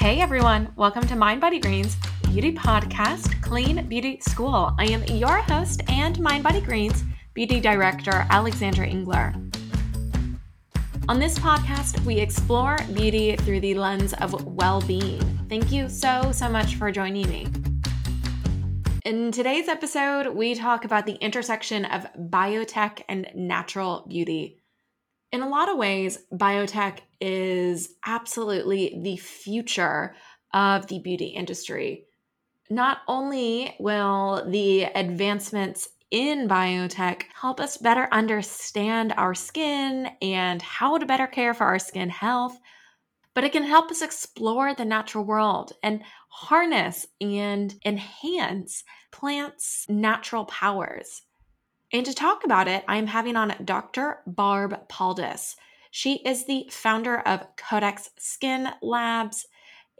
Hey everyone, welcome to mindbodygreen's beauty podcast, Clean Beauty School. I am your host and mindbodygreen's beauty director, Alexandra Engler. On this podcast, we explore beauty through the lens of well being. Thank you so, so much for joining me. In today's episode, we talk about the intersection of biotech and natural beauty. In a lot of ways, biotech is absolutely the future of the beauty industry. Not only will the advancements in biotech help us better understand our skin and how to better care for our skin health, but it can help us explore the natural world and harness and enhance plants' natural powers. And to talk about it, I'm having on Dr. Barb Paldus. She is the founder of Codex Skin Labs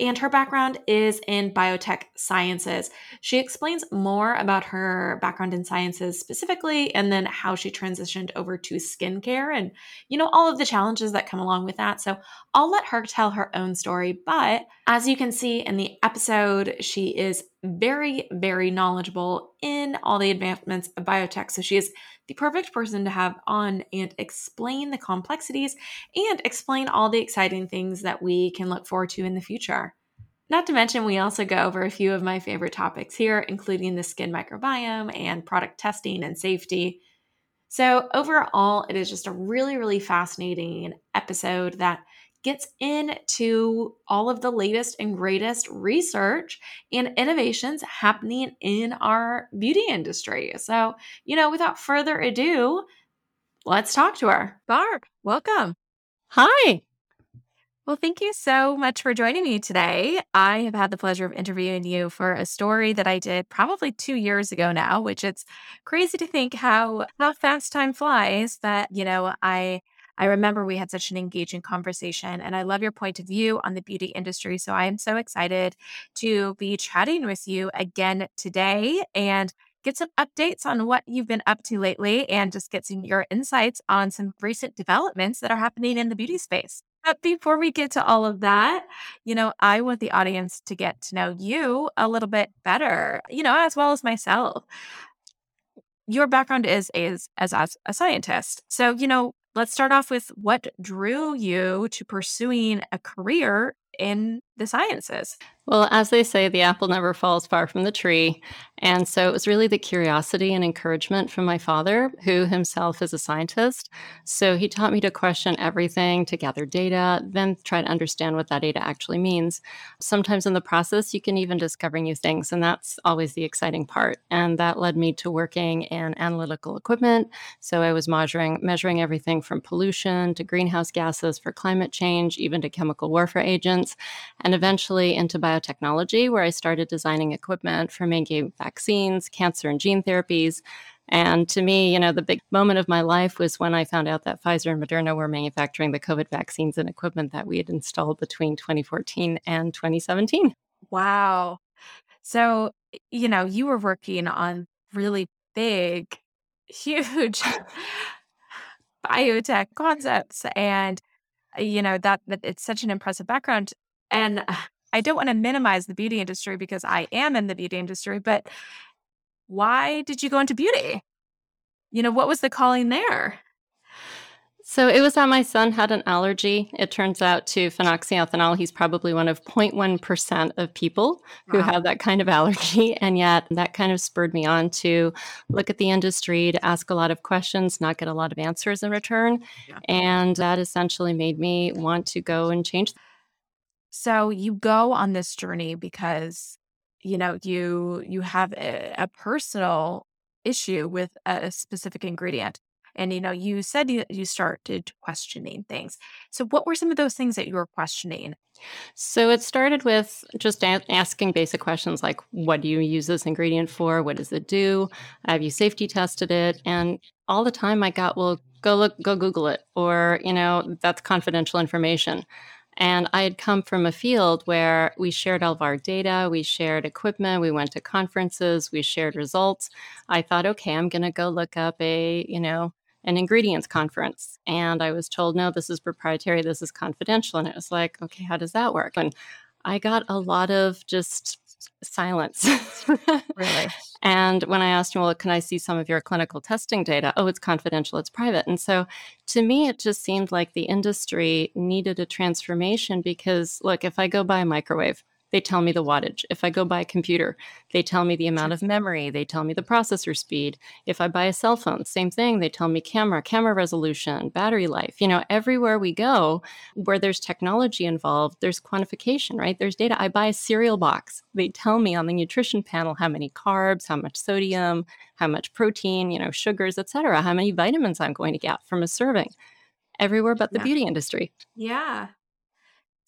and her background is in biotech sciences. She explains more about her background in sciences specifically and then how she transitioned over to skincare and, you know, all of the challenges that come along with that. So I'll let her tell her own story. But as you can see in the episode, she is very, very knowledgeable in all the advancements of biotech. So she is the perfect person to have on and explain the complexities and explain all the exciting things that we can look forward to in the future. Not to mention, we also go over a few of my favorite topics here, including the skin microbiome and product testing and safety. So, overall, it is just a really, really fascinating episode that gets into all of the latest and greatest research and innovations happening in our beauty industry. So, you know, without further ado, let's talk to her. Barb, welcome. Hi. Well, thank you so much for joining me today. I have had the pleasure of interviewing you for a story that I did probably two years ago now, which it's crazy to think how how fast time flies. That you know, I I remember we had such an engaging conversation, and I love your point of view on the beauty industry. So I am so excited to be chatting with you again today and get some updates on what you've been up to lately and just get some your insights on some recent developments that are happening in the beauty space. But before we get to all of that, you know, I want the audience to get to know you a little bit better, you know, as well as myself. Your background is, is as, as a scientist. So, you know, let's start off with what drew you to pursuing a career in the sciences. Well, as they say, the apple never falls far from the tree. And so it was really the curiosity and encouragement from my father, who himself is a scientist. So he taught me to question everything, to gather data, then try to understand what that data actually means. Sometimes in the process, you can even discover new things, and that's always the exciting part. And that led me to working in analytical equipment. So I was measuring measuring everything from pollution to greenhouse gases for climate change, even to chemical warfare agents, and eventually into biotechnology, where I started designing equipment for making vaccines, cancer, and gene therapies. And to me, you know, the big moment of my life was when I found out that Pfizer and Moderna were manufacturing the COVID vaccines and equipment that we had installed between 2014 and 2017. Wow. So, you know, you were working on really big, huge biotech concepts and you know that, that it's such an impressive background and I don't want to minimize the beauty industry because I am in the beauty industry, but why did you go into beauty? You know, what was the calling there? So it was that my son had an allergy. It turns out to phenoxyethanol. He's probably one of 0.1% of people who have that kind of allergy. And yet that kind of spurred me on to look at the industry, to ask a lot of questions, not get a lot of answers in return. Yeah. And that essentially made me want to go and change. So you go on this journey because you know you you have a, a personal issue with a specific ingredient and you know you said you, you started questioning things. So what were some of those things that you were questioning? So it started with just a- asking basic questions like what do you use this ingredient for? What does it do? Have you safety tested it? And all the time i got well go look go google it or you know that's confidential information. And I had come from a field where we shared all of our data, we shared equipment, we went to conferences, we shared results. I thought, okay, I'm going to go look up a, you know, an ingredients conference. And I was told, no, this is proprietary, this is confidential. And it was like, okay, how does that work? And I got a lot of just silence. really? And when I asked him, well, can I see some of your clinical testing data? Oh, it's confidential, it's private. And so to me, it just seemed like the industry needed a transformation because, look, if I go buy a microwave, they tell me the wattage. If I go buy a computer, they tell me the amount of memory, they tell me the processor speed. If I buy a cell phone, same thing, they tell me camera, camera resolution, battery life. You know, everywhere we go where there's technology involved, there's quantification, right? There's data. I buy a cereal box. They tell me on the nutrition panel how many carbs, how much sodium, how much protein, you know, sugars, etc., how many vitamins I'm going to get from a serving everywhere but the yeah. beauty industry. Yeah.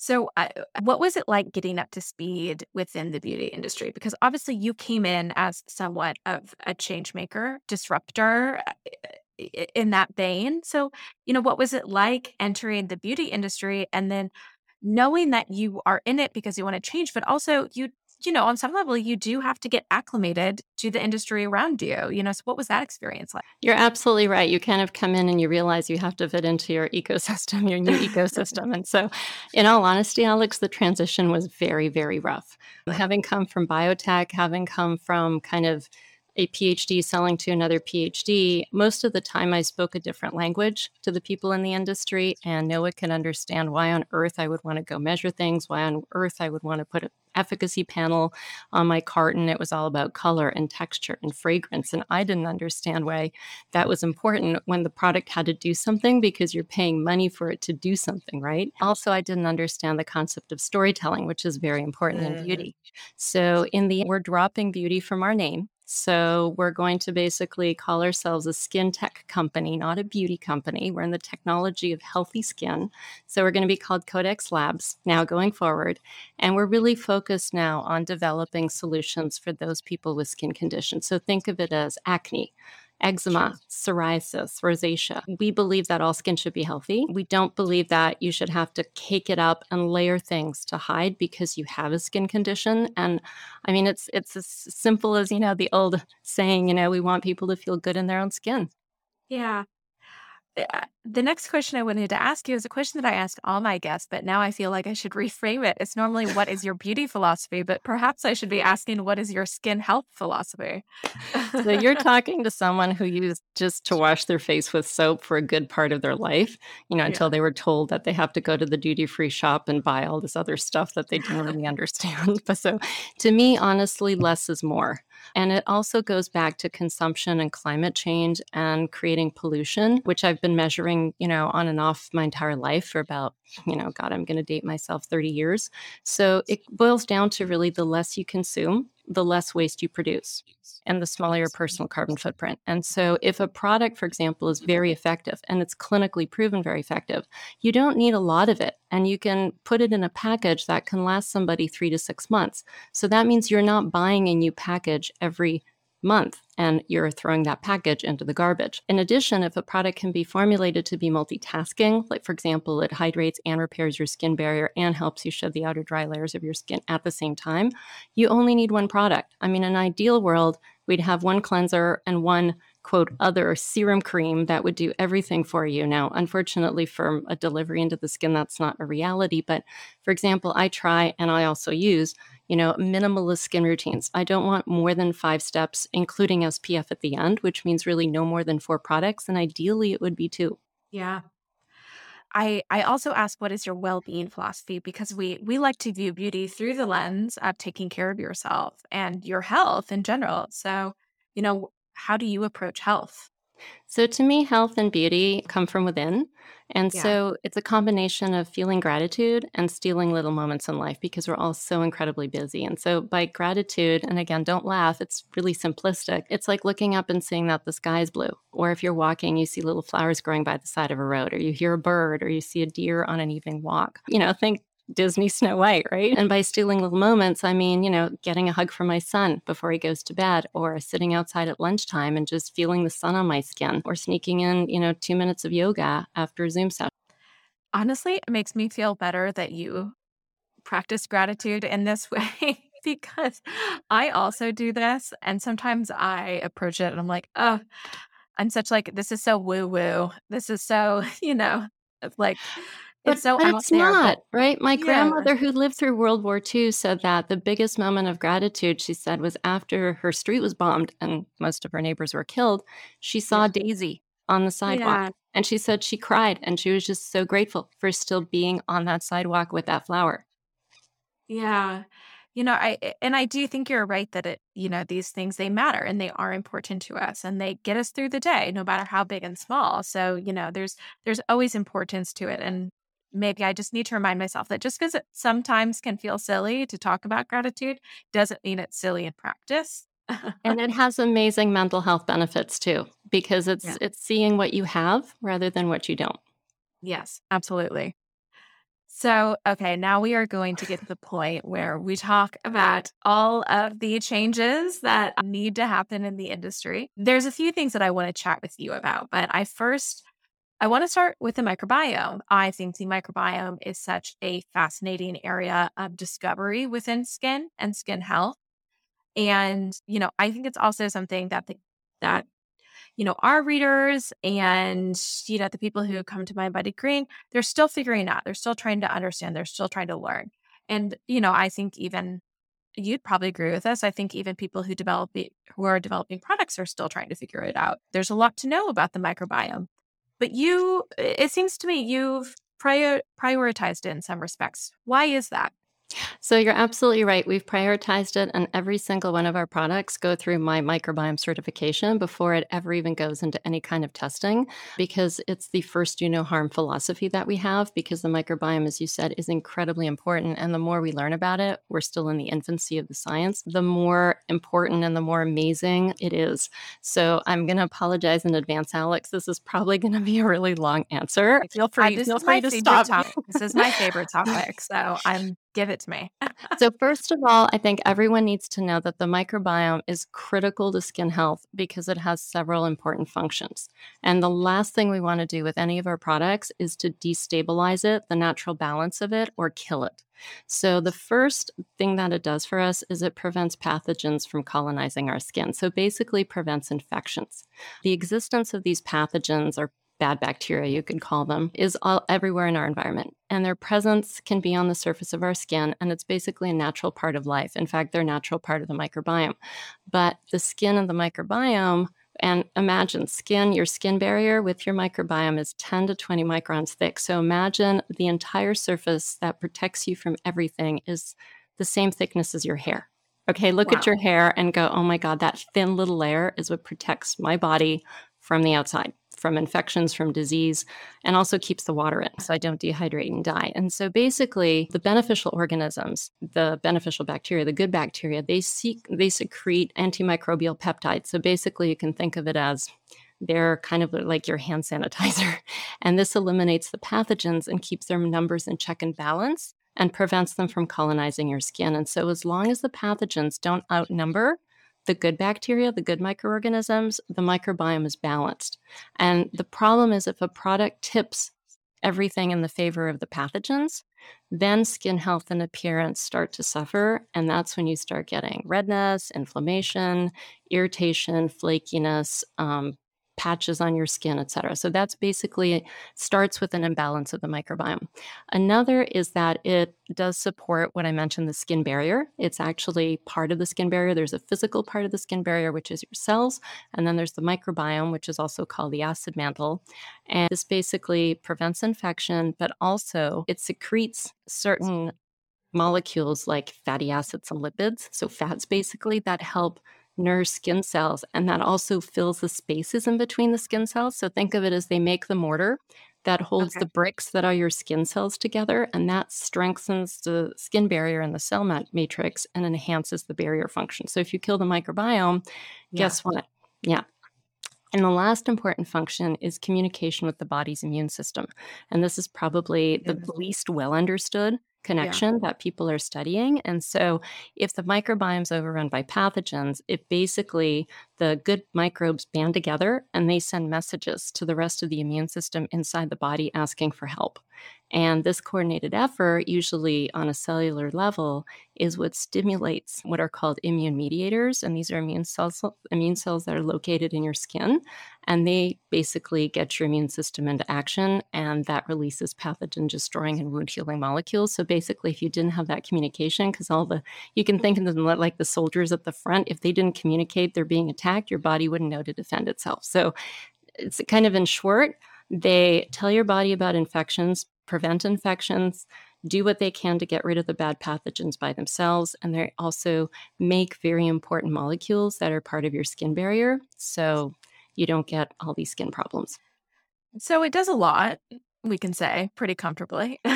So, uh, what was it like getting up to speed within the beauty industry? Because obviously, you came in as somewhat of a change maker, disruptor uh, in that vein. So, you know, what was it like entering the beauty industry and then knowing that you are in it because you want to change, but also you you know, on some level, you do have to get acclimated to the industry around you. You know, so what was that experience like? You're absolutely right. You kind of come in and you realize you have to fit into your ecosystem, your new ecosystem. And so, in all honesty, Alex, the transition was very, very rough. Having come from biotech, having come from kind of a PhD selling to another PhD, most of the time I spoke a different language to the people in the industry, and no one could understand why on earth I would want to go measure things, why on earth I would want to put an efficacy panel on my carton. It was all about color and texture and fragrance. And I didn't understand why that was important when the product had to do something because you're paying money for it to do something, right? Also, I didn't understand the concept of storytelling, which is very important mm. in beauty. So, in the we're dropping beauty from our name so we're going to basically call ourselves a skin tech company, not a beauty company. We're in the technology of healthy skin. So we're going to be called Codex Labs now going forward. And we're really focused now on developing solutions for those people with skin conditions. So think of it as acne, eczema, psoriasis, rosacea. We believe that all skin should be healthy. We don't believe that you should have to cake it up and layer things to hide because you have a skin condition. And I mean, it's it's as simple as you know the old saying, you know, we want people to feel good in their own skin. Yeah. Uh, the next question I wanted to ask you is a question that I ask all my guests, but now I feel like I should reframe it. It's normally what is your beauty philosophy, but perhaps I should be asking what is your skin health philosophy? so you're talking to someone who used just to wash their face with soap for a good part of their life, you know, until yeah. they were told that they have to go to the duty free shop and buy all this other stuff that they didn't really understand. But so to me, honestly, less is more. And it also goes back to consumption and climate change and creating pollution, which I've been measuring, you know, on and off my entire life for about, you know, God, I'm going to date myself 30 years. So it boils down to really the less you consume, the less waste you produce and the smaller your personal carbon footprint. And so, if a product, for example, is mm-hmm. very effective and it's clinically proven very effective, you don't need a lot of it. And you can put it in a package that can last somebody three to six months. So, that means you're not buying a new package every month and you're throwing that package into the garbage. In addition, if a product can be formulated to be multitasking, like for example, it hydrates and repairs your skin barrier and helps you shed the outer dry layers of your skin at the same time, you only need one product. I mean, in an ideal world, we'd have one cleanser and one quote other serum cream that would do everything for you. Now, unfortunately, for a delivery into the skin, that's not a reality. But for example, I try and I also use you know, minimalist skin routines. I don't want more than five steps, including SPF at the end, which means really no more than four products. And ideally, it would be two. Yeah. I, I also ask what is your well-being philosophy because we we like to view beauty through the lens of taking care of yourself and your health in general. So, you know, how do you approach health? So to me, health and beauty come from within. And yeah. so it's a combination of feeling gratitude and stealing little moments in life because we're all so incredibly busy. And so by gratitude, and again, don't laugh, it's really simplistic. It's like looking up and seeing that the sky is blue. Or if you're walking, you see little flowers growing by the side of a road, or you hear a bird, or you see a deer on an evening walk. You know, think Disney Snow White, right? And by stealing little moments, I mean, you know, getting a hug from my son before he goes to bed, or sitting outside at lunchtime and just feeling the sun on my skin, or sneaking in, you know, two minutes of yoga after a Zoom session. Honestly, it makes me feel better that you practice gratitude in this way because I also do this. And sometimes I approach it and I'm like, oh, I'm such like, this is so woo woo. This is so, you know, like But, it's so but it's there. not, But right? My yeah. grandmother, who lived through World War II, said that the biggest moment of gratitude, she said, was after her street was bombed and most of her neighbors were killed. She saw Yeah. Daisy on the sidewalk. Yeah. And she said she cried and she was just so grateful for still being on that sidewalk with that flower. Yeah. You know, i and I do think you're right that it, you know, these things they matter and they are important to us and they get us through the day no matter how big and small. So, you know, there's there's always importance to it and maybe I just need to remind myself that just because it sometimes can feel silly to talk about gratitude doesn't mean it's silly in practice. And it has amazing mental health benefits too, because it's Yeah. it's seeing what you have rather than what you don't. Yes, absolutely. So, okay, now we are going to get to the point where we talk about all of the changes that need to happen in the industry. There's a few things that I want to chat with you about, but I first I want to start with the microbiome. I think the microbiome is such a fascinating area of discovery within skin and skin health. And, you know, I think it's also something that the, that you know, our readers and, you know, the people who come to mindbodygreen, they're still figuring out. They're still trying to understand. They're still trying to learn. And, you know, I think even you'd probably agree with us. I think even people who develop who are developing products are still trying to figure it out. There's a lot to know about the microbiome. But you, it seems to me you've prior, prioritized it in some respects. Why is that? So you're absolutely right. We've prioritized it, and every single one of our products go through MyMicrobiome certification before it ever even goes into any kind of testing, because it's the first do no harm philosophy that we have. Because the microbiome, as you said, is incredibly important, and the more we learn about it, we're still in the infancy of the science. The more important and the more amazing it is. So I'm going to apologize in advance, Alex. This is probably going to be a really long answer. Feel free. feel free to stop. topic. This is my favorite topic. So I'm give it to me. So, first of all, I think everyone needs to know that the microbiome is critical to skin health because it has several important functions. And the last thing we want to do with any of our products is to destabilize it, the natural balance of it, or kill it. So, the first thing that it does for us is it prevents pathogens from colonizing our skin. So, basically, prevents infections. The existence of these pathogens or bad bacteria, you could call them, is all everywhere in our environment. And their presence can be on the surface of our skin, and it's basically a natural part of life. In fact, they're a natural part of the microbiome. But the skin and the microbiome, and imagine skin, your skin barrier with your microbiome is 10 to 20 microns thick. So imagine the entire surface that protects you from everything is the same thickness as your hair. Okay, look Wow. at your hair and go, oh my God, that thin little layer is what protects my body from the outside, from infections, from disease, and also keeps the water in so I don't dehydrate and die. And so basically, the beneficial organisms, the beneficial bacteria, the good bacteria, they seek they secrete antimicrobial peptides. So basically, you can think of it as they're kind of like your hand sanitizer. And this eliminates the pathogens and keeps their numbers in check and balance and prevents them from colonizing your skin. And so, as long as the pathogens don't outnumber the good bacteria, the good microorganisms, the microbiome is balanced. And the problem is if a product tips everything in the favor of the pathogens, then skin health and appearance start to suffer. And that's when you start getting redness, inflammation, irritation, flakiness, um, patches on your skin, et cetera. So that's basically starts with an imbalance of the microbiome. Another is that it does support what I mentioned the skin barrier. It's actually part of the skin barrier. There's a physical part of the skin barrier, which is your cells, and then there's the microbiome, which is also called the acid mantle. And this basically prevents infection, but also it secretes certain molecules like fatty acids and lipids, so fats basically, that help nourish skin cells. And that also fills the spaces in between the skin cells. So think of it as they make the mortar that holds Okay. the bricks that are your skin cells together. And that strengthens the skin barrier and the cell mat- matrix and enhances the barrier function. So if you kill the microbiome, Yeah. guess what? Yeah. And the last important function is communication with the body's immune system. And this is probably the least well understood connection that people are studying. And so, if the microbiome's overrun by pathogens, it basically, the good microbes band together and they send messages to the rest of the immune system inside the body asking for help. And this coordinated effort, usually on a cellular level, is what stimulates what are called immune mediators. And these are immune cells, immune cells that are located in your skin. And they basically get your immune system into action, and that releases pathogen destroying and wound healing molecules. So basically, if you didn't have that communication, because all the you can think of them like the soldiers at the front, if they didn't communicate they're being attacked, your body wouldn't know to defend itself. So it's kind of in short, they tell your body about infections, prevent infections, do what they can to get rid of the bad pathogens by themselves. And they also make very important molecules that are part of your skin barrier. So you don't get all these skin problems. So it does a lot, we can say pretty comfortably.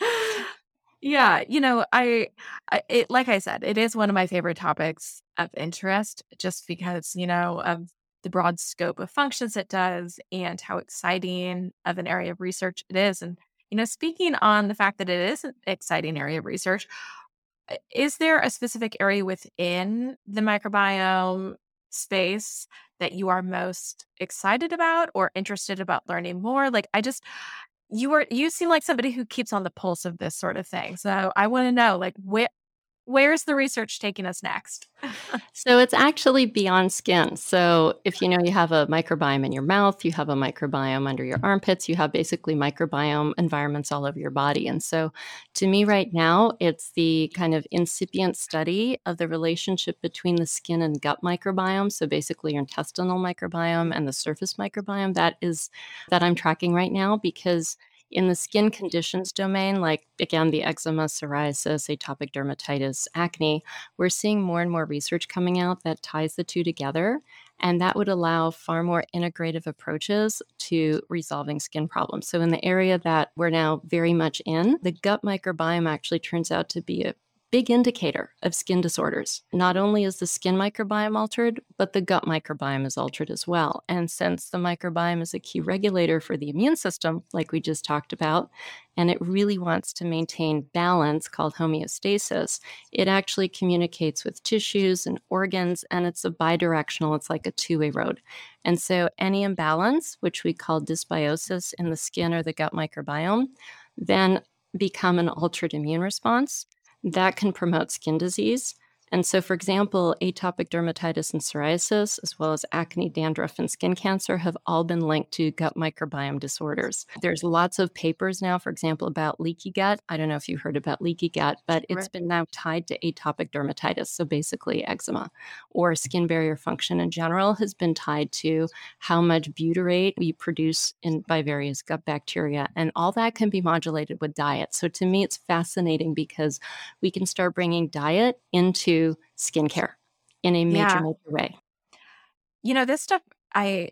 yeah, you know, I, I it, like I said, it is one of my favorite topics of interest just because, you know, of the broad scope of functions it does and how exciting of an area of research it is. And, you know, speaking on the fact that it is an exciting area of research, is there a specific area within the microbiome space that you are most excited about or interested about learning more? Like, I just, you are you seem like somebody who keeps on the pulse of this sort of thing. So I want to know like where Where's the research taking us next? so it's actually beyond skin. So if you know you have a microbiome in your mouth, you have a microbiome under your armpits, you have basically microbiome environments all over your body. And so to me right now, it's the kind of incipient study of the relationship between the skin and gut microbiome. So basically your intestinal microbiome and the surface microbiome that is that I'm tracking right now because in the skin conditions domain, like again, the eczema, psoriasis, atopic dermatitis, acne, we're seeing more and more research coming out that ties the two together. And that would allow far more integrative approaches to resolving skin problems. So, in the area that we're now very much in, the gut microbiome actually turns out to be a big indicator of skin disorders. Not only is the skin microbiome altered, but the gut microbiome is altered as well. And since the microbiome is a key regulator for the immune system, like we just talked about, and it really wants to maintain balance called homeostasis, it actually communicates with tissues and organs, and it's a bidirectional, it's like a two way road. And so any imbalance, which we call dysbiosis in the skin or the gut microbiome, then become an altered immune response that can promote skin disease. And so, for example, atopic dermatitis and psoriasis, as well as acne, dandruff, and skin cancer, have all been linked to gut microbiome disorders. There's lots of papers now, for example, about leaky gut. I don't know if you heard about leaky gut, but it's right. been now tied to atopic dermatitis. So, basically, eczema or skin barrier function in general has been tied to how much butyrate we produce in, by various gut bacteria. And all that can be modulated with diet. So, to me, it's fascinating because we can start bringing diet into skincare in a major, yeah. major way. You know, this stuff I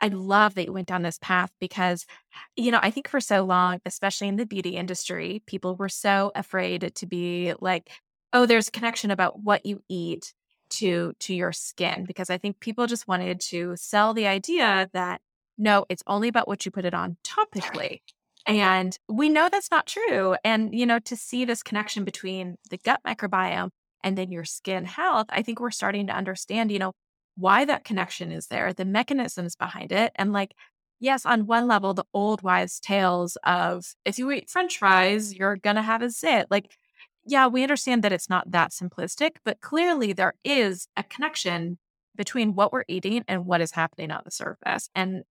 I love that you went down this path because, you know, I think for so long, especially in the beauty industry, people were so afraid to be like, oh, there's a connection about what you eat to to your skin because I think people just wanted to sell the idea that no, it's only about what you put it on topically. And we know that's not true. And, you know, to see this connection between the gut microbiome and then your skin health, I think we're starting to understand, you know, why that connection is there, the mechanisms behind it. And like, yes, on one level, the old wives' tales of if you eat french fries, you're going to have a zit. Like, yeah, we understand that it's not that simplistic, but clearly there is a connection between what we're eating and what is happening on the surface. And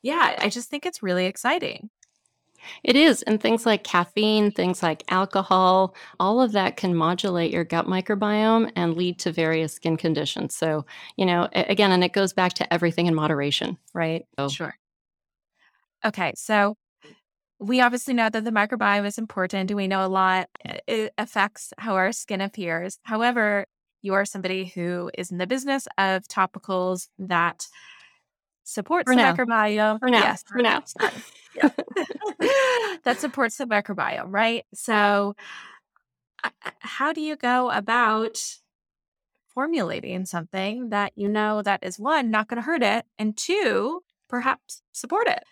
yeah, I just think it's really exciting. It is. And things like caffeine, things like alcohol, all of that can modulate your gut microbiome and lead to various skin conditions. So, you know, again, and it goes back to everything in moderation, right? So. Sure. Okay. So, we obviously know that the microbiome is important and we know a lot eh, it affects how our skin appears. However, you are somebody who is in the business of topicals that supports for the now. microbiome. For now. Yes, for now. that supports the microbiome, right? So, how do you go about formulating something that you know that is one not going to hurt it, and two perhaps support it?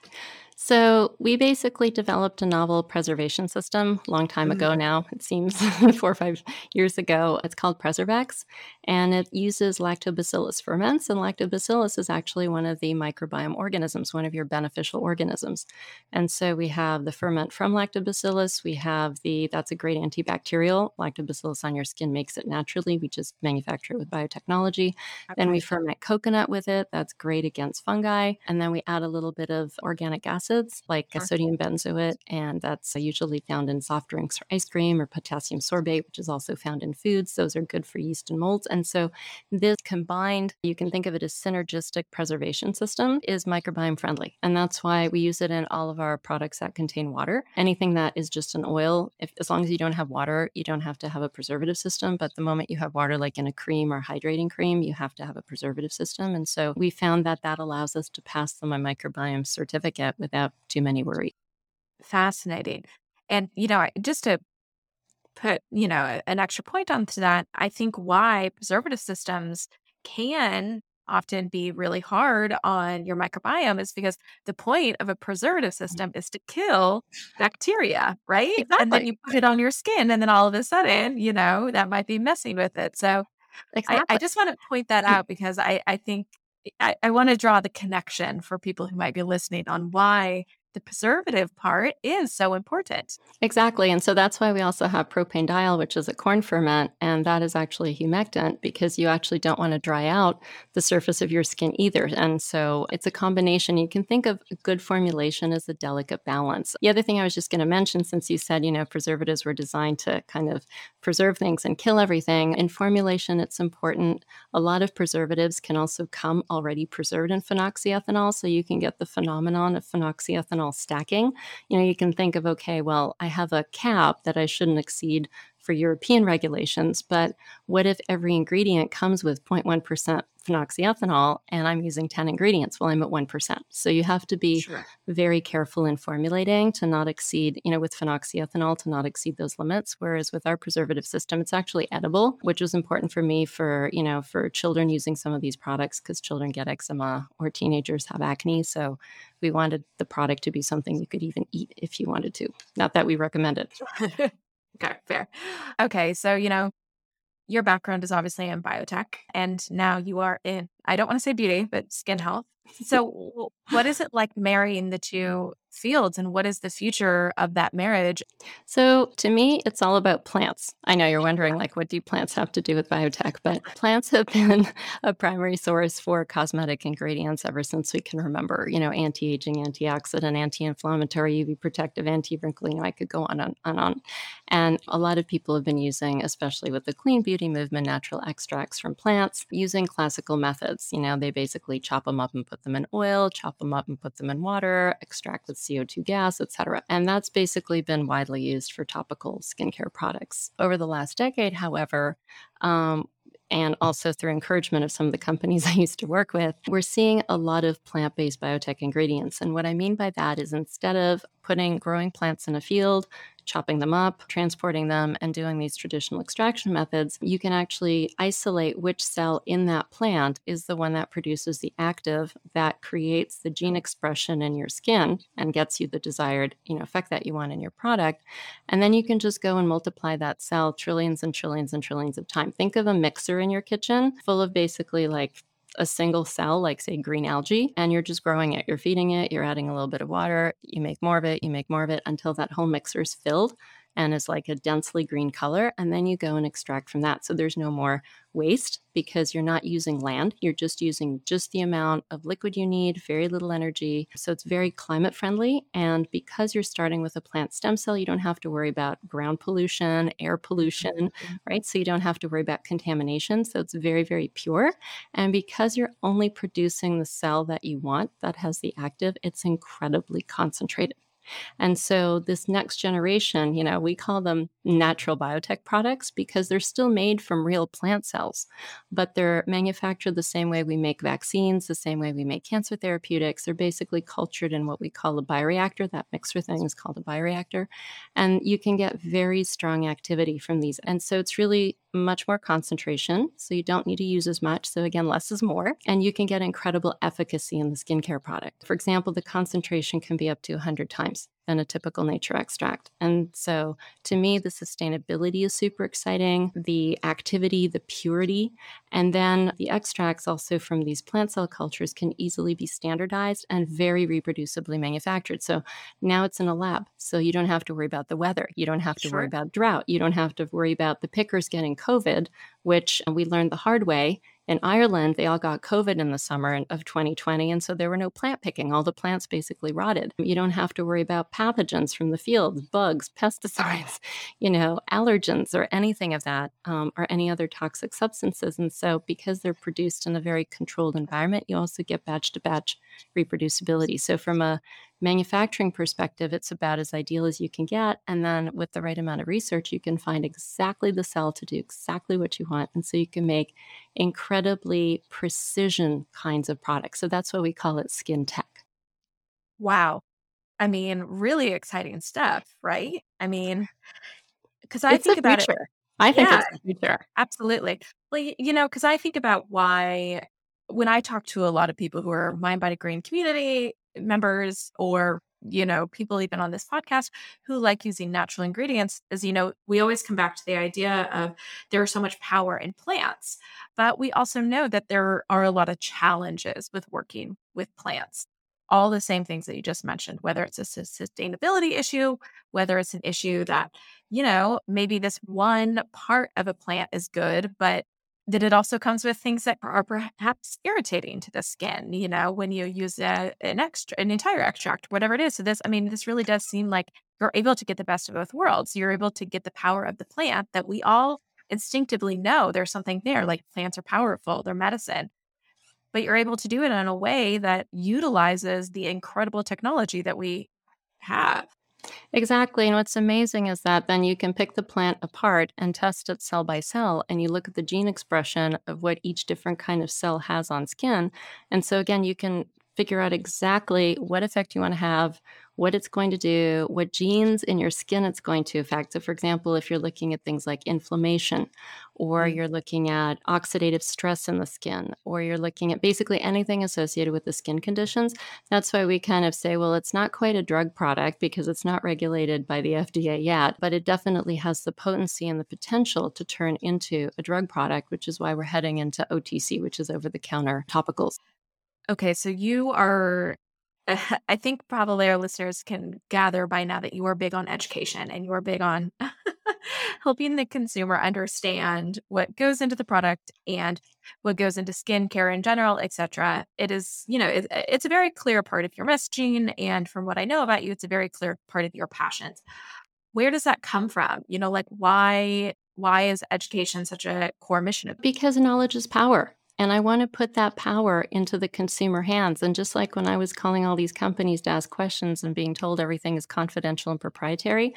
So we basically developed a novel preservation system a long time ago Mhm. now. It seems four or five years ago. It's called Preservex, and it uses lactobacillus ferments. And lactobacillus is actually one of the microbiome organisms, one of your beneficial organisms. And so we have the ferment from lactobacillus. We have the that's a great antibacterial. Lactobacillus on your skin makes it naturally. We just manufacture it with biotechnology. Then we ferment coconut with it. That's great against fungi. And then we add a little bit of organic acids like Sure. sodium benzoate, and that's uh, usually found in soft drinks or ice cream, or potassium sorbate, which is also found in foods. Those are good for yeast and molds. And so this combined, you can think of it as synergistic preservation system, is microbiome friendly. And that's why we use it in all of our products that contain water. Anything that is just an oil, if as long as you don't have water, you don't have to have a preservative system. But the moment you have water, like in a cream or hydrating cream, you have to have a preservative system. And so we found that that allows us to pass them a microbiome certificate without too many worries. Fascinating. And, you know, just to put, you know, an extra point onto that, I think why preservative systems can often be really hard on your microbiome is because the point of a preservative mm-hmm. system is to kill bacteria, right? And then you put it on your skin, and then all of a sudden, you know, that might be messing with it. So I, I just want to point that out because I, I think I, I want to draw the connection for people who might be listening on why the preservative part is so important. Exactly. And so that's why we also have propanediol, which is a corn ferment, and that is actually a humectant because you actually don't want to dry out the surface of your skin either. And so it's a combination. You can think of a good formulation as a delicate balance. The other thing I was just going to mention, since you said, you know, preservatives were designed to kind of preserve things and kill everything, in formulation, it's important. A lot of preservatives can also come already preserved in phenoxyethanol. So you can get the phenomenon of phenoxyethanol stacking you know, you can think of, okay, well, I have a cap that I shouldn't exceed for European regulations, but what if every ingredient comes with 0.1% phenoxyethanol and I'm using 10 ingredients? Well, I'm at 1%. So you have to be Sure. very careful in formulating to not exceed, you know, with phenoxyethanol to not exceed those limits. Whereas with our preservative system, it's actually edible, which was important for me for, you know, for children using some of these products because children get eczema or teenagers have acne. So we wanted the product to be something you could even eat if you wanted to. Not that we recommend it. okay, fair. Okay, so you know, your background is obviously in biotech, and now you are in, I don't want to say beauty, but skin health. So, what is it like marrying the two fields, and what is the future of that marriage? So to me, it's all about plants. I know you're wondering, like, what do plants have to do with biotech? But plants have been a primary source for cosmetic ingredients ever since we can remember. You know, anti-aging, antioxidant, anti-inflammatory, UV protective, anti wrinkling. You know, I could go on and on and on. And a lot of people have been using, especially with the clean beauty movement, natural extracts from plants using classical methods. You know, they basically chop them up and put them in oil, chop them up and put them in water, extract with CO2 gas, etc. And that's basically been widely used for topical skincare products. Over the last decade, however, um, and also through encouragement of some of the companies I used to work with, we're seeing a lot of plant based biotech ingredients. And what I mean by that is instead of putting growing plants in a field, chopping them up, transporting them, and doing these traditional extraction methods, you can actually isolate which cell in that plant is the one that produces the active that creates the gene expression in your skin and gets you the desired, you know, effect that you want in your product. And then you can just go and multiply that cell trillions and trillions and trillions of time. Think of a mixer in your kitchen full of basically like a single cell, like say green algae, and you're just growing it. You're feeding it, you're adding a little bit of water, you make more of it, you make more of it until that whole mixer is filled and is like a densely green color. And then you go and extract from that. So there's no more waste because you're not using land. You're just using just the amount of liquid you need, very little energy. So it's very climate friendly. And because you're starting with a plant stem cell, you don't have to worry about ground pollution, air pollution, mm-hmm. right? So you don't have to worry about contamination. So it's very, very pure. And because you're only producing the cell that you want that has the active, it's incredibly concentrated. And so, this next generation, you know, we call them natural biotech products because they're still made from real plant cells, but they're manufactured the same way we make vaccines, the same way we make cancer therapeutics. They're basically cultured in what we call a bioreactor. That mixer thing is called a bioreactor. And you can get very strong activity from these. And so, it's really much more concentration. So you don't need to use as much. So again, less is more. And you can get incredible efficacy in the skincare product. For example, the concentration can be up to 100 times than a typical nature extract. And so to me, the sustainability is super exciting, the activity, the purity, and then the extracts also from these plant cell cultures can easily be standardized and very reproducibly manufactured. So now it's in a lab. So you don't have to worry about the weather. You don't have to sure. worry about drought. You don't have to worry about the pickers getting COVID, which we learned the hard way in Ireland, they all got COVID in the summer of 2020. And so there were no plant picking. All the plants basically rotted. You don't have to worry about pathogens from the fields, bugs, pesticides, you know, allergens, or anything of that, um, or any other toxic substances. And so because they're produced in a very controlled environment, you also get batch to batch reproducibility. So from a manufacturing perspective, it's about as ideal as you can get. And then with the right amount of research, you can find exactly the cell to do exactly what you want. And so you can make incredibly precision kinds of products. So that's why we call it skin tech. Wow. I mean, really exciting stuff, right? I mean, because I it's think about future. it. I think yeah, it's the future. Absolutely. Well, you know, because I think about why when I talk to a lot of people who are mindbodygreen community members or you know people even on this podcast who like using natural ingredients is you know we always come back to the idea of there's so much power in plants but we also know that there are a lot of challenges with working with plants. All the same things that you just mentioned whether it's a sustainability issue whether it's an issue that you know maybe this one part of a plant is good but that it also comes with things that are perhaps irritating to the skin, you know, when you use a, an extra, an entire extract, whatever it is. So this, I mean, this really does seem like you're able to get the best of both worlds. You're able to get the power of the plant that we all instinctively know there's something there, like plants are powerful, they're medicine. But you're able to do it in a way that utilizes the incredible technology that we have. Exactly. And what's amazing is that then you can pick the plant apart and test it cell by cell, and you look at the gene expression of what each different kind of cell has on skin. And so, again, you can figure out exactly what effect you want to have, what it's going to do, what genes in your skin it's going to affect. So, for example, if you're looking at things like inflammation, or mm. you're looking at oxidative stress in the skin, or you're looking at basically anything associated with the skin conditions, that's why we kind of say, well, it's not quite a drug product because it's not regulated by the FDA yet, but it definitely has the potency and the potential to turn into a drug product, which is why we're heading into OTC, which is over the counter topicals. Okay, so you are I think probably our listeners can gather by now that you are big on education and you are big on helping the consumer understand what goes into the product and what goes into skincare in general, etc. It is, you know, it, it's a very clear part of your messaging, and from what I know about you, it's a very clear part of your passions. Where does that come from? You know, like why why is education such a core mission? Because knowledge is power. And I want to put that power into the consumer hands. And just like when I was calling all these companies to ask questions and being told everything is confidential and proprietary,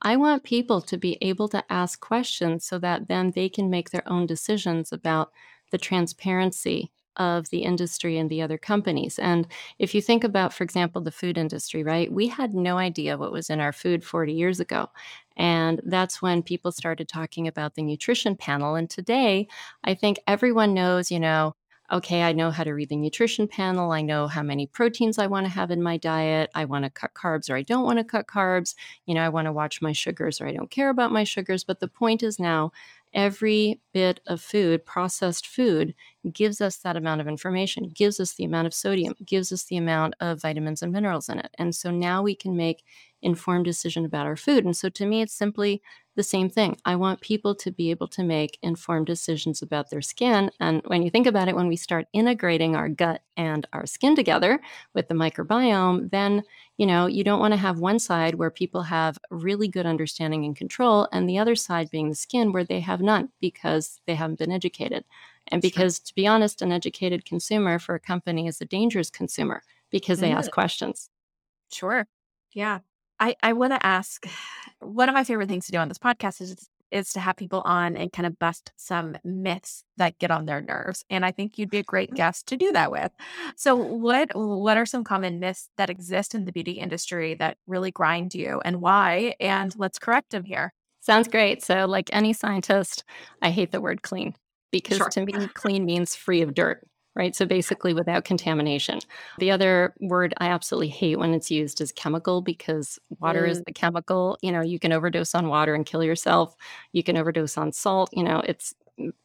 I want people to be able to ask questions so that then they can make their own decisions about the transparency of the industry and the other companies. And if you think about, for example, the food industry, right? We had no idea what was in our food 40 years ago. And that's when people started talking about the nutrition panel. And today, I think everyone knows, you know, okay, I know how to read the nutrition panel. I know how many proteins I want to have in my diet. I want to cut carbs or I don't want to cut carbs. You know, I want to watch my sugars or I don't care about my sugars. But the point is now every bit of food, processed food, gives us that amount of information, gives us the amount of sodium, gives us the amount of vitamins and minerals in it. And so now we can make informed decision about our food. And so to me, it's simply the same thing. I want people to be able to make informed decisions about their skin. And when you think about it, when we start integrating our gut and our skin together with the microbiome, then you know, you don't want to have one side where people have really good understanding and control, and the other side being the skin where they have none because they haven't been educated. And because, sure. to be honest, an educated consumer for a company is a dangerous consumer because they mm. ask questions. Sure. Yeah. I, I want to ask one of my favorite things to do on this podcast is is to have people on and kind of bust some myths that get on their nerves. And I think you'd be a great guest to do that with. So what what are some common myths that exist in the beauty industry that really grind you and why? And let's correct them here. Sounds great. So, like any scientist, I hate the word clean because Sure. to me, clean means free of dirt, right? So, basically, without contamination. The other word I absolutely hate when it's used is chemical because water is Mm, the chemical. You know, you can overdose on water and kill yourself. You can overdose on salt. You know, it's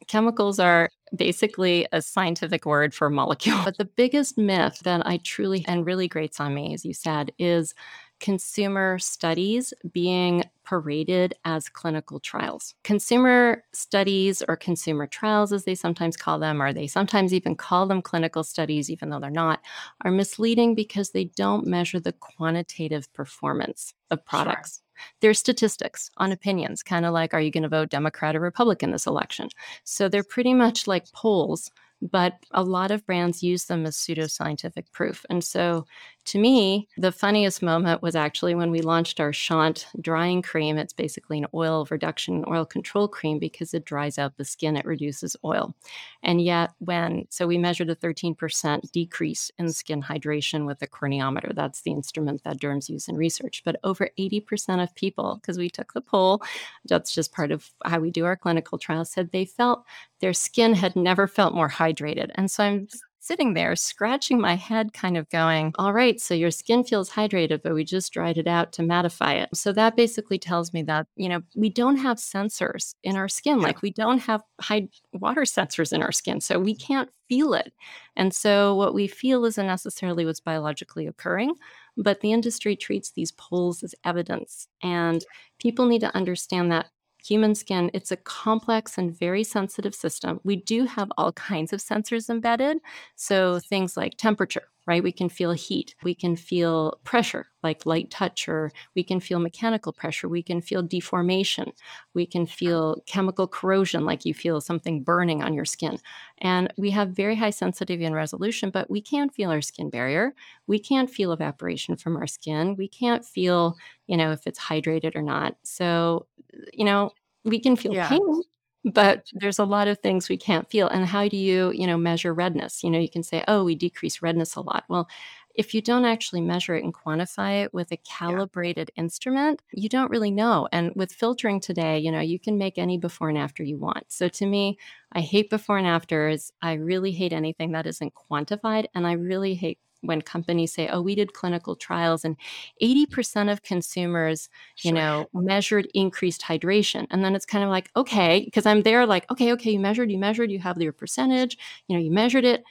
chemicals are basically a scientific word for molecule. But the biggest myth that I truly and really grates on me, as you said, is consumer studies being paraded as clinical trials. Consumer studies or consumer trials, as they sometimes call them, or they sometimes even call them clinical studies, even though they're not, are misleading because they don't measure the quantitative performance of sure. products. They're statistics on opinions, kind of like, are you going to vote Democrat or Republican this election? So they're pretty much like polls, but a lot of brands use them as pseudoscientific proof. And so to me, the funniest moment was actually when we launched our Shaant drying cream. It's basically an oil reduction, oil control cream because it dries out the skin, it reduces oil. And yet, when so we measured a 13% decrease in skin hydration with a corneometer. That's the instrument that derms use in research. But over 80% of people, because we took the poll, that's just part of how we do our clinical trials, said they felt their skin had never felt more hydrated. And so I'm sitting there scratching my head, kind of going, All right, so your skin feels hydrated, but we just dried it out to mattify it. So that basically tells me that, you know, we don't have sensors in our skin. Like we don't have high water sensors in our skin. So we can't feel it. And so what we feel isn't necessarily what's biologically occurring, but the industry treats these polls as evidence. And people need to understand that human skin it's a complex and very sensitive system. We do have all kinds of sensors embedded. So things like temperature right? We can feel heat. We can feel pressure like light touch or we can feel mechanical pressure. We can feel deformation. We can feel chemical corrosion like you feel something burning on your skin. And we have very high sensitivity and resolution but we can't feel our skin barrier. We can't feel evaporation from our skin. We can't feel you know if it's hydrated or not. So you know we can feel Yeah. pain, but there's a lot of things we can't feel. And how do you, you know, measure redness? You know, you can say, oh, we decrease redness a lot. Well, if you don't actually measure it and quantify it with a Yeah. calibrated instrument, you don't really know. And with filtering today, you know, you can make any before and after you want. So to me, I hate before and afters. I really hate anything that isn't quantified. And I really hate when companies say, oh, we did clinical trials and 80% of consumers you Sure. know, measured increased hydration. And then it's kind of like, okay, because I'm there like, okay, okay, you measured, you measured, you have your percentage, you know, you measured it.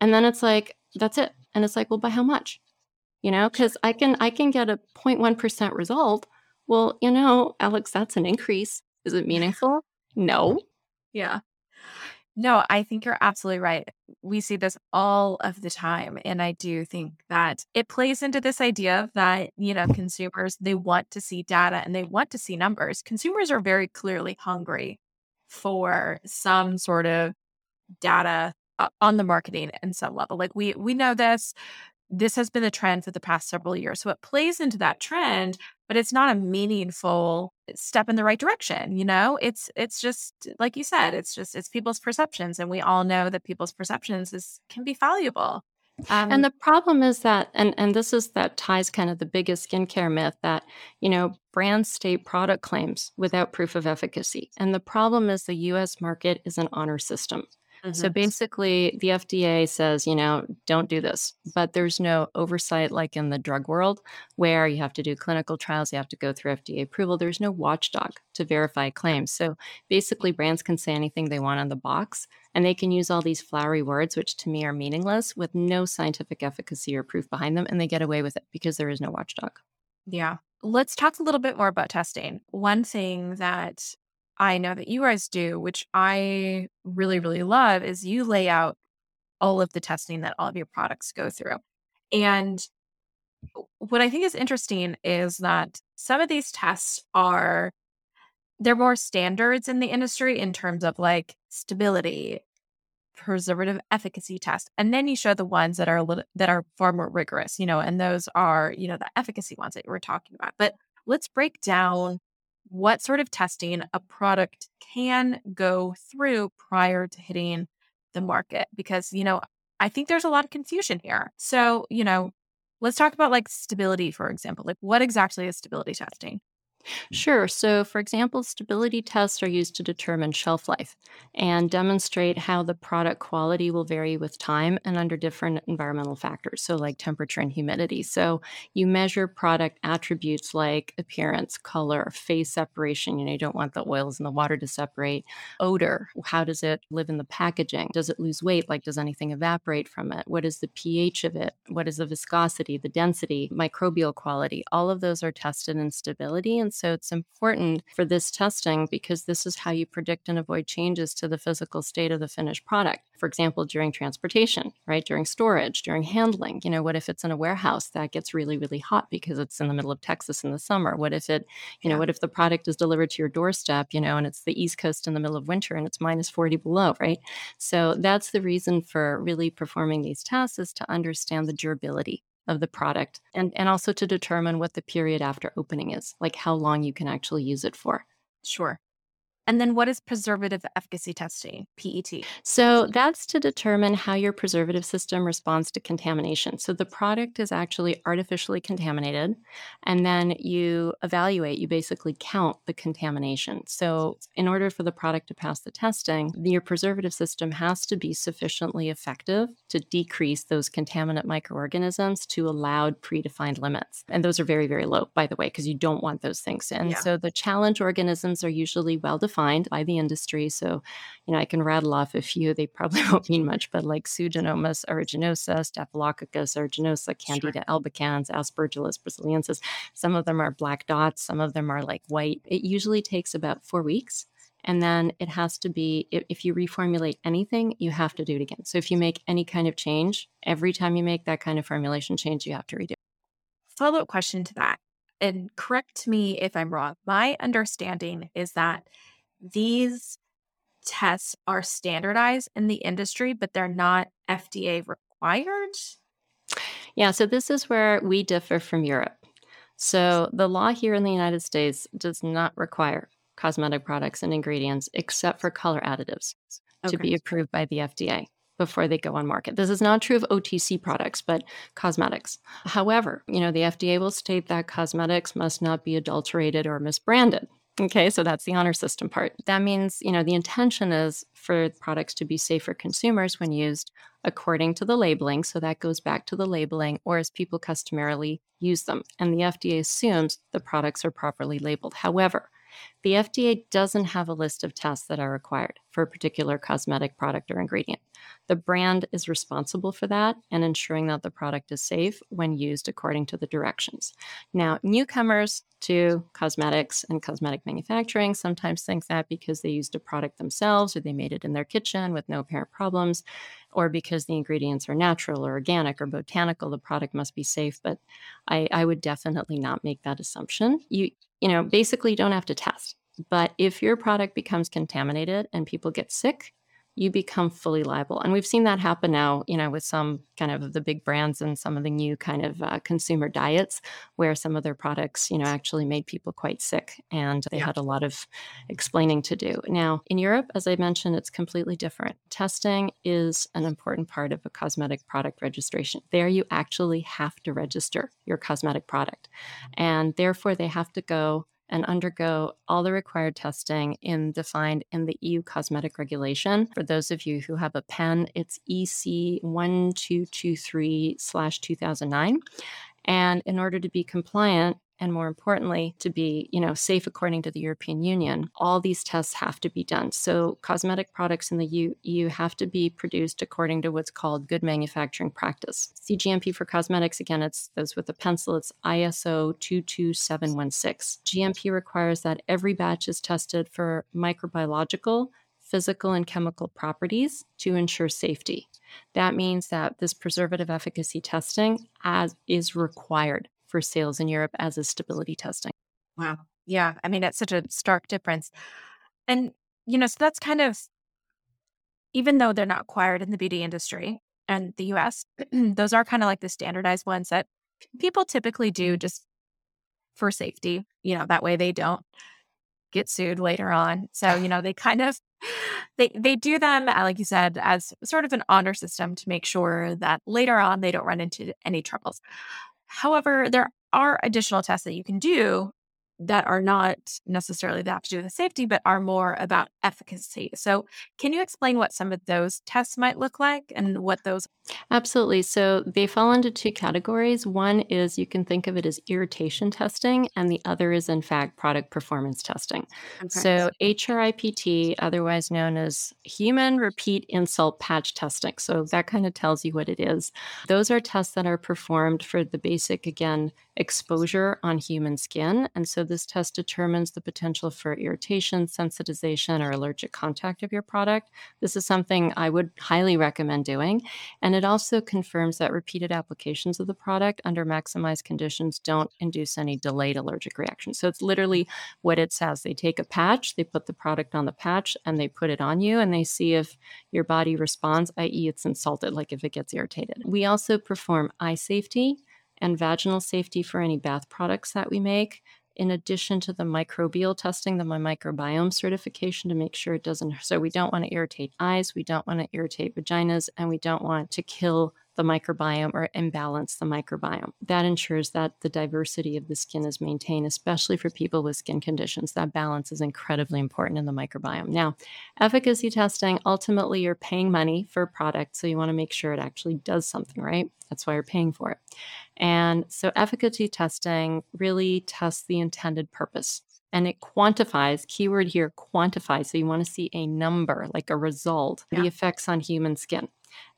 And then it's like, that's it. And it's like, well, by how much? You know, because I can I can get a 0.1% result. Well, you know, Alex, that's an increase. Is it meaningful? No. Yeah. No, I think you're absolutely right. We see this all of the time. And I do think that it plays into this idea that, you know, consumers, they want to see data and they want to see numbers. Consumers are very clearly hungry for some sort of data uh, on the marketing in some level. Like we we know this this has been the trend for the past several years. So it plays into that trend, but it's not a meaningful step in the right direction, you know? It's it's just like you said, it's just it's people's perceptions and we all know that people's perceptions is can be valuable. And Um the problem is that, and and this is that ties kind of the biggest skincare myth that, you know, brands state product claims without proof of efficacy. And the problem is the US market is an honor system. So mhm, basically, the FDA says, you know, don't do this, but there's no oversight like in the drug world where you have to do clinical trials, you have to go through FDA approval. There's no watchdog to verify claims. So basically, brands can say anything they want on the box and they can use all these flowery words, which to me are meaningless with no scientific efficacy or proof behind them, and they get away with it because there is no watchdog. yeah. Let's talk a little bit more about testing. One thing that I know that you guys do, which I really, really love, is you lay out all of the testing that all of your products go through. And what I think is interesting is that some of these tests are they're more standards in the industry in terms of like stability, preservative efficacy test. And then you show the ones that are a little that are far more rigorous, you know, and those are, you know, the efficacy ones that were talking about. But let's break down what sort of testing a product can go through prior to hitting the market because, you know, I think there's a lot of confusion here. So, you know, let's talk about like stability, for example. Like, what exactly is stability testing? Mm. Sure. So, for example, stability tests are used to determine shelf life and demonstrate how the product quality will vary with time and under different environmental factors, so like temperature and humidity. So, you measure product attributes like appearance, color, phase separation. You know, you don't want the oils and the water to separate. Odor, how does it live in the packaging? Does it lose weight? Like, does anything evaporate from it? What is the pH of it? What is the viscosity, the density, microbial quality? All of those are tested in stability. And so it's important for this testing because this is how you predict and avoid changes to the physical state of the finished product. For example, during transportation, right? During storage, during handling. You know, what if it's in a warehouse that gets really, really hot because it's in the middle of Texas in the summer? What if it, you know, what if the product is delivered to your doorstep, you know, and it's the East Coast in the middle of winter and it's minus 40 below, right? So that's the reason for really performing these tests is to understand the durability of the product and, and also to determine what the period after opening is, like how long you can actually use it for. Sure. And then what is preservative efficacy testing, PET? So that's to determine how your preservative system responds to contamination. So the product is actually artificially contaminated, and then you evaluate, you basically count the contamination. So in order for the product to pass the testing, your preservative system has to be sufficiently effective to decrease those contaminant microorganisms to allowed predefined limits. And those are very, very low, by the way, because you don't want those things. And yeah. so the challenge organisms are usually well defined defined by the industry. So, you know, I can rattle off a few. They probably won't mean much, but like Pseudomonas aeruginosa, Staphylococcus aeruginosa, Candida sure. albicans, Aspergillus brasiliensis. Some of them are black dots. Some of them are like white. It usually takes about four weeks. And then it has to be, if you reformulate anything, you have to do it again. So if you make any kind of change, every time you make that kind of formulation change, you have to redo. it. Follow up question to that. And correct me if I'm wrong. My understanding is that these tests are standardized in the industry, but they're not FDA required. Yeah, so this is where we differ from Europe. So the law here in the United States does not require cosmetic products and ingredients except for color additives okay. to be approved by the FDA before they go on market. This is not true of OTC products, but cosmetics. However, you know, the FDA will state that cosmetics must not be adulterated or misbranded. Okay, so that's the honor system part. That means, you know, the intention is for products to be safe for consumers when used according to the labeling. So that goes back to the labeling or as people customarily use them. And the FDA assumes the products are properly labeled. However, the FDA doesn't have a list of tests that are required for a particular cosmetic product or ingredient. The brand is responsible for that and ensuring that the product is safe when used according to the directions. Now, newcomers to cosmetics and cosmetic manufacturing sometimes think that because they used a product themselves or they made it in their kitchen with no apparent problems, or because the ingredients are natural or organic or botanical, the product must be safe. But I, I would definitely not make that assumption. You you know, basically don't have to test. But if your product becomes contaminated and people get sick, you become fully liable. And we've seen that happen now, you know, with some kind of the big brands and some of the new kind of uh, consumer diets where some of their products, you know, actually made people quite sick and they yeah. had a lot of explaining to do. Now, in Europe, as I mentioned, it's completely different. Testing is an important part of a cosmetic product registration. There, you actually have to register your cosmetic product. And therefore, they have to go and undergo all the required testing in defined in the EU cosmetic regulation. For those of you who have a pen, it's EC 1223 2009. And in order to be compliant, and more importantly to be you know safe according to the european union all these tests have to be done. So cosmetic products in the eu have to be produced according to what's called good manufacturing practice. Cgmp for cosmetics again it's those with a pencil it's iso 22716 gmp requires that every batch is tested for microbiological physical and chemical properties to ensure safety. That means that this preservative efficacy testing as is required for sales in Europe as is stability testing. Wow. Yeah. I mean, it's such a stark difference. And, you know, so that's kind of, even though they're not acquired in the beauty industry and the US, those are kind of like the standardized ones that people typically do just for safety. You know, that way they don't get sued later on. So, you know, they kind of, they they do them uh, like you said as sort of an honor system to make sure that later on they don't run into any troubles However, there are additional tests that you can do that are not necessarily that have to do with safety, but are more about efficacy. So, can you explain what some of those tests might look like and what those? Absolutely. So, they fall into two categories. One is you can think of it as irritation testing, and the other is, in fact, product performance testing. Okay. So, HRIPT, otherwise known as human repeat insult patch testing. So, that kind of tells you what it is. Those are tests that are performed for the basic, again, exposure on human skin. And so this test determines the potential for irritation, sensitization, or allergic contact of your product. This is something I would highly recommend doing. And it also confirms that repeated applications of the product under maximized conditions don't induce any delayed allergic reaction. So it's literally what it says. They take a patch, they put the product on the patch, and they put it on you, and they see if your body responds, i.e., it's insulted, like if it gets irritated. We also perform eye safety and vaginal safety for any bath products that we make, in addition to the microbial testing, the MyMicrobiome certification to make sure it doesn't. So, we don't want to irritate eyes, we don't want to irritate vaginas, and we don't want to kill the microbiome or imbalance the microbiome. That ensures that the diversity of the skin is maintained, especially for people with skin conditions. That balance is incredibly important in the microbiome. Now, efficacy testing ultimately, you're paying money for a product, so you want to make sure it actually does something, right? That's why you're paying for it. And so, efficacy testing really tests the intended purpose and it quantifies keyword here quantify so you want to see a number like a result yeah. the effects on human skin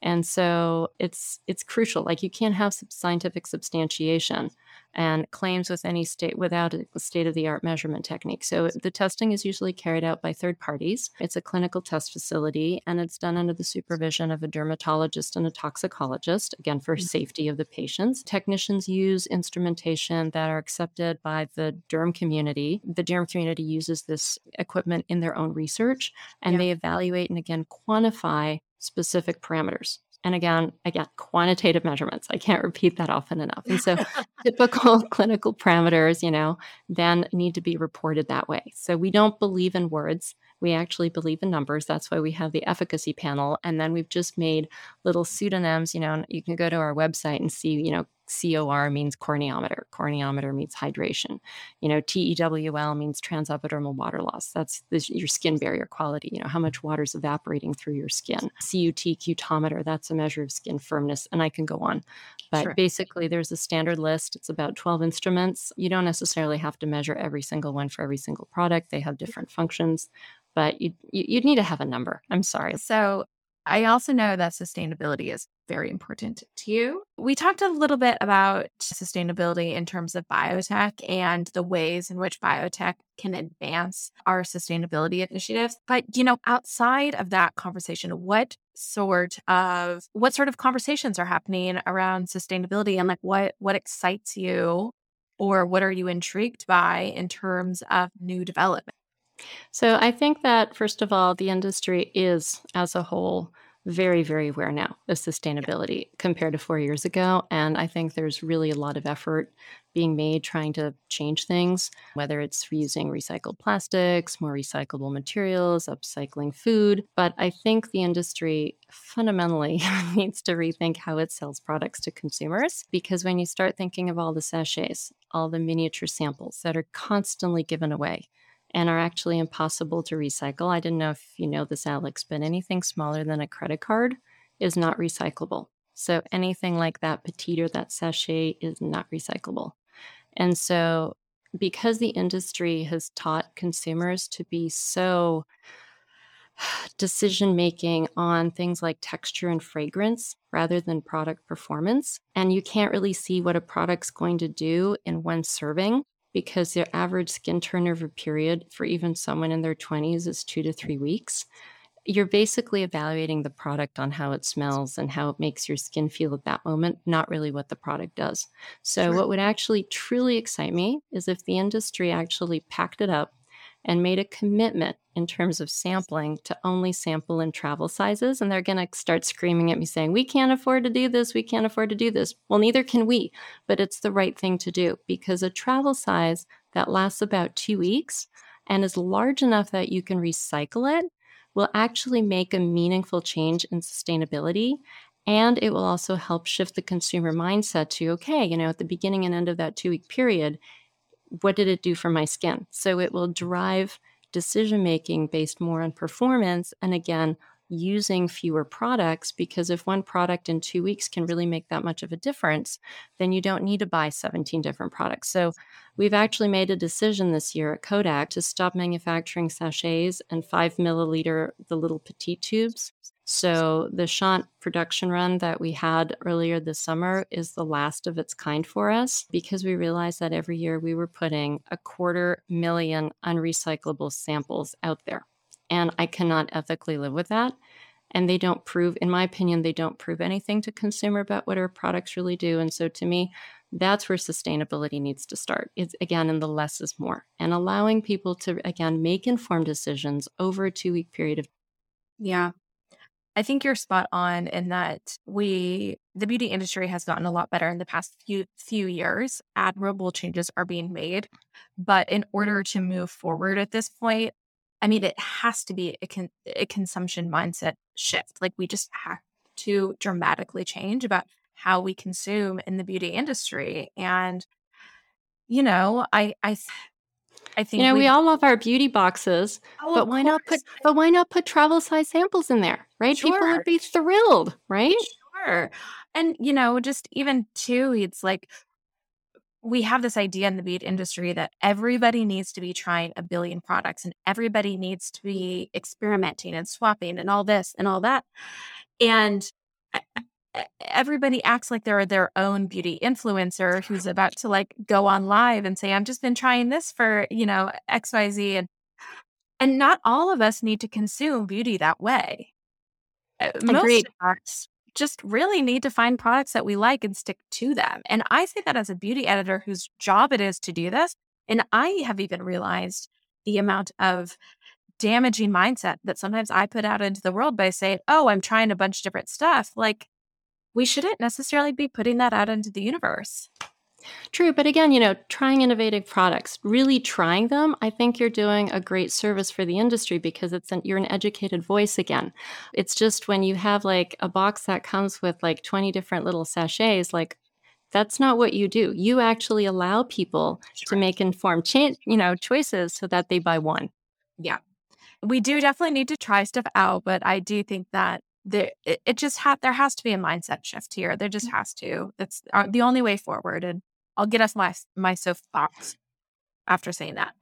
and so it's it's crucial like you can't have scientific substantiation and claims with any state without a state of the art measurement technique. So the testing is usually carried out by third parties. It's a clinical test facility and it's done under the supervision of a dermatologist and a toxicologist, again, for mm-hmm. safety of the patients. Technicians use instrumentation that are accepted by the derm community. The derm community uses this equipment in their own research and yeah. they evaluate and again quantify specific parameters. And again again quantitative measurements. I can't repeat that often enough. And so typical clinical parameters you know then need to be reported that way. So we don't believe in words. We actually believe in numbers. That's why we have the efficacy panel. And then we've just made little pseudonyms you know you can go to our website and see you know COR means corneometer. Corneometer means hydration. You know, TEWL means transepidermal water loss. That's this, your skin barrier quality. You know, how much water is evaporating through your skin. CUT cutometer, that's a measure of skin firmness. And I can go on. But sure. basically, there's a standard list. It's about 12 instruments. You don't necessarily have to measure every single one for every single product, they have different functions. But you, you, you'd need to have a number. I'm sorry. So I also know that sustainability is very important to you. We talked a little bit about sustainability in terms of biotech and the ways in which biotech can advance our sustainability initiatives. But, you know, outside of that conversation, what sort of what sort of conversations are happening around sustainability and like what what excites you or what are you intrigued by in terms of new development? So I think that, first of all, the industry is as a whole very, very aware now of sustainability compared to four years ago. And I think there's really a lot of effort being made trying to change things, whether it's using recycled plastics, more recyclable materials, upcycling food. But I think the industry fundamentally needs to rethink how it sells products to consumers because when you start thinking of all the sachets, all the miniature samples that are constantly given away, and are actually impossible to recycle. I didn't know if you know this, Alex, but anything smaller than a credit card is not recyclable. So anything like that petite or that sachet is not recyclable. And so, because the industry has taught consumers to be so decision making on things like texture and fragrance rather than product performance, and you can't really see what a product's going to do in one serving because their average skin turnover period for even someone in their 20s is two to three weeks. You're basically evaluating the product on how it smells and how it makes your skin feel at that moment, not really what the product does. So, sure. what would actually truly excite me is if the industry actually packed it up and made a commitment in terms of sampling to only sample in travel sizes. And they're going to start screaming at me saying, We can't afford to do this. We can't afford to do this. Well, neither can we, but it's the right thing to do because a travel size that lasts about two weeks and is large enough that you can recycle it will actually make a meaningful change in sustainability. And it will also help shift the consumer mindset to, okay, you know, at the beginning and end of that two week period, what did it do for my skin? So it will drive decision making based more on performance. And again, using fewer products because if one product in two weeks can really make that much of a difference, then you don't need to buy 17 different products. So we've actually made a decision this year at Codex to stop manufacturing sachets and five milliliter, the little petite tubes. So the Shaant production run that we had earlier this summer is the last of its kind for us because we realized that every year we were putting a quarter million unrecyclable samples out there. And I cannot ethically live with that. And they don't prove, in my opinion, they don't prove anything to consumer about what our products really do. And so to me, that's where sustainability needs to start. It's again in the less is more and allowing people to again make informed decisions over a two week period of Yeah. I think you're spot on in that we the beauty industry has gotten a lot better in the past few few years. Admirable changes are being made, but in order to move forward at this point, I mean, it has to be a, con- a consumption mindset shift. Like we just have to dramatically change about how we consume in the beauty industry. And, you know, I, I, I think you know we all love our beauty boxes, oh, but why not put but why not put travel size samples in there, right? Sure. People would be thrilled, right? Sure. And you know, just even too, it's like we have this idea in the beauty industry that everybody needs to be trying a billion products and everybody needs to be experimenting and swapping and all this and all that. And everybody acts like they're their own beauty influencer who's about to like go on live and say, I've just been trying this for, you know, XYZ. And and not all of us need to consume beauty that way. Uh, most Agreed. of us just really need to find products that we like and stick to them. And I say that as a beauty editor whose job it is to do this. And I have even realized the amount of damaging mindset that sometimes I put out into the world by saying, oh, I'm trying a bunch of different stuff. Like, we shouldn't necessarily be putting that out into the universe. True, but again, you know, trying innovative products, really trying them, I think you're doing a great service for the industry because it's an, you're an educated voice again. It's just when you have like a box that comes with like 20 different little sachets, like that's not what you do. You actually allow people sure. to make informed change, you know, choices so that they buy one. Yeah. We do definitely need to try stuff out, but I do think that there it, it just ha- there has to be a mindset shift here. There just mm. has to. That's uh, the only way forward and I'll get us my my soapbox after saying that.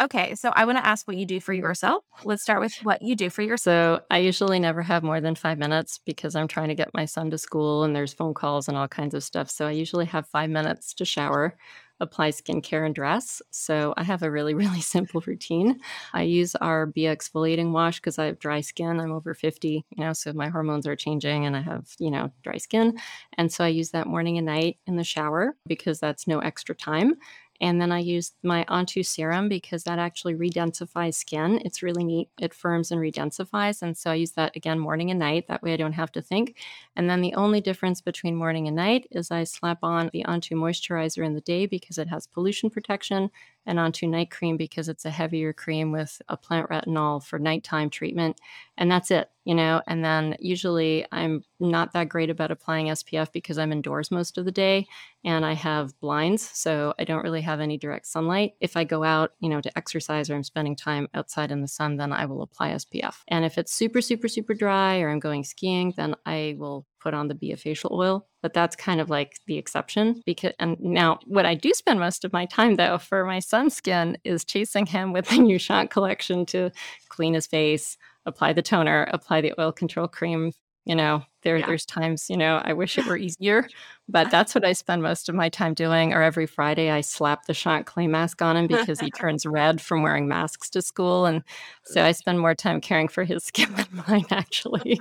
Okay, so I want to ask what you do for yourself. Let's start with what you do for yourself. So I usually never have more than five minutes because I'm trying to get my son to school and there's phone calls and all kinds of stuff. So I usually have five minutes to shower apply skincare and dress. So I have a really, really simple routine. I use our Bia exfoliating wash because I have dry skin. I'm over 50, you know, so my hormones are changing and I have, you know, dry skin. And so I use that morning and night in the shower because that's no extra time. And then I use my Antü serum because that actually redensifies skin. It's really neat. It firms and redensifies. And so I use that again morning and night. That way I don't have to think. And then the only difference between morning and night is I slap on the Antü moisturizer in the day because it has pollution protection and Antü night cream because it's a heavier cream with a plant retinol for nighttime treatment. And that's it you know and then usually i'm not that great about applying spf because i'm indoors most of the day and i have blinds so i don't really have any direct sunlight if i go out you know to exercise or i'm spending time outside in the sun then i will apply spf and if it's super super super dry or i'm going skiing then i will put on the Bia facial oil, but that's kind of like the exception because and now what I do spend most of my time though for my son's skin is chasing him with the new Shaant collection to clean his face, apply the toner, apply the oil control cream. You know, there yeah. there's times, you know, I wish it were easier, but that's what I spend most of my time doing. Or every Friday I slap the Shaant clay mask on him because he turns red from wearing masks to school. And so I spend more time caring for his skin than mine actually.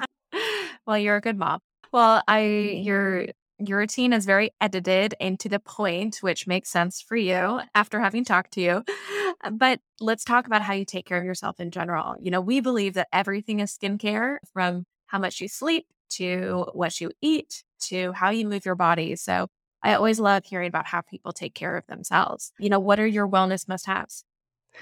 well, you're a good mom. Well, I mm-hmm. your your routine is very edited and to the point, which makes sense for you after having talked to you. But let's talk about how you take care of yourself in general. You know, we believe that everything is skincare from how much you sleep to what you eat to how you move your body. So I always love hearing about how people take care of themselves. You know, what are your wellness must haves?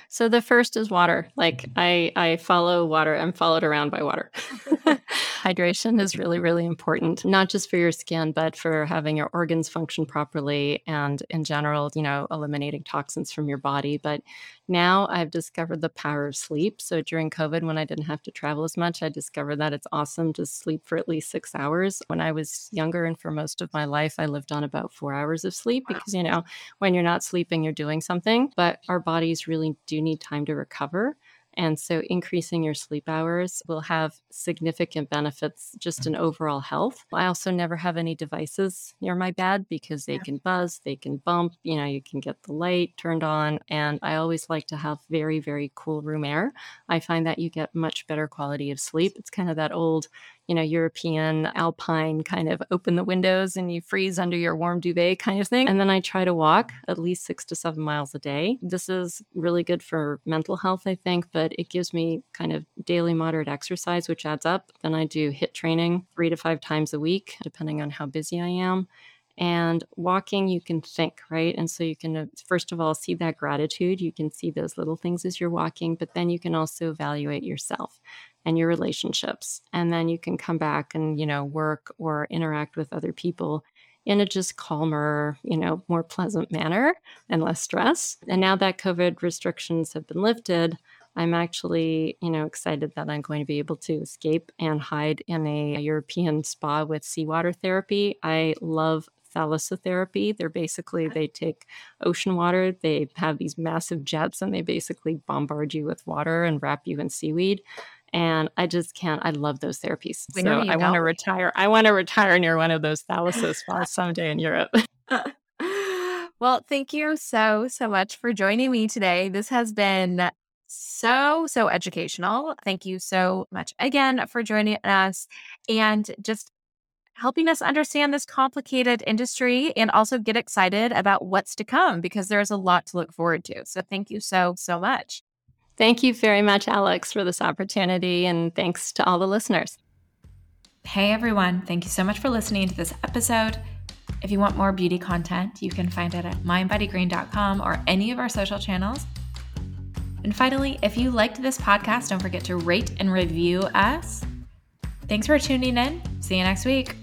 So the first is water. Like mm-hmm. I I follow water. I'm followed around by water. Hydration is really really important, not just for your skin, but for having your organs function properly and in general, you know, eliminating toxins from your body. But now I've discovered the power of sleep. So during COVID, when I didn't have to travel as much, I discovered that it's awesome to sleep for at least six hours. When I was younger and for most of my life, I lived on about four hours of sleep because, you know, when you're not sleeping, you're doing something. But our bodies really do need time to recover. And so increasing your sleep hours will have significant benefits just in overall health. I also never have any devices near my bed because they can buzz, they can bump, you know, you can get the light turned on. And I always like to have very, very cool room air. I find that you get much better quality of sleep. It's kind of that old, you know, European alpine kind of open the windows and you freeze under your warm duvet kind of thing. And then I try to walk at least six to seven miles a day. This is really good for mental health, I think, but it gives me kind of daily moderate exercise, which adds up. Then I do HIIT training three to five times a week, depending on how busy I am. And walking, you can think, right? And so you can, uh, first of all, see that gratitude. You can see those little things as you're walking, but then you can also evaluate yourself and your relationships. And then you can come back and, you know, work or interact with other people in a just calmer, you know, more pleasant manner and less stress. And now that COVID restrictions have been lifted, I'm actually, you know, excited that I'm going to be able to escape and hide in a European spa with seawater therapy. I love thalassotherapy. They're basically they take ocean water, they have these massive jets and they basically bombard you with water and wrap you in seaweed and I just can't. I love those therapies. When so I want to retire. I want to retire near one of those thalassos spas someday in Europe. well, thank you so, so much for joining me today. This has been so, so educational. Thank you so much again for joining us and just helping us understand this complicated industry and also get excited about what's to come because there's a lot to look forward to. So, thank you so, so much. Thank you very much, Alex, for this opportunity. And thanks to all the listeners. Hey everyone, thank you so much for listening to this episode. If you want more beauty content, you can find it at mindbodygreen.com or any of our social channels. And finally, if you liked this podcast, don't forget to rate and review us. Thanks for tuning in. See you next week.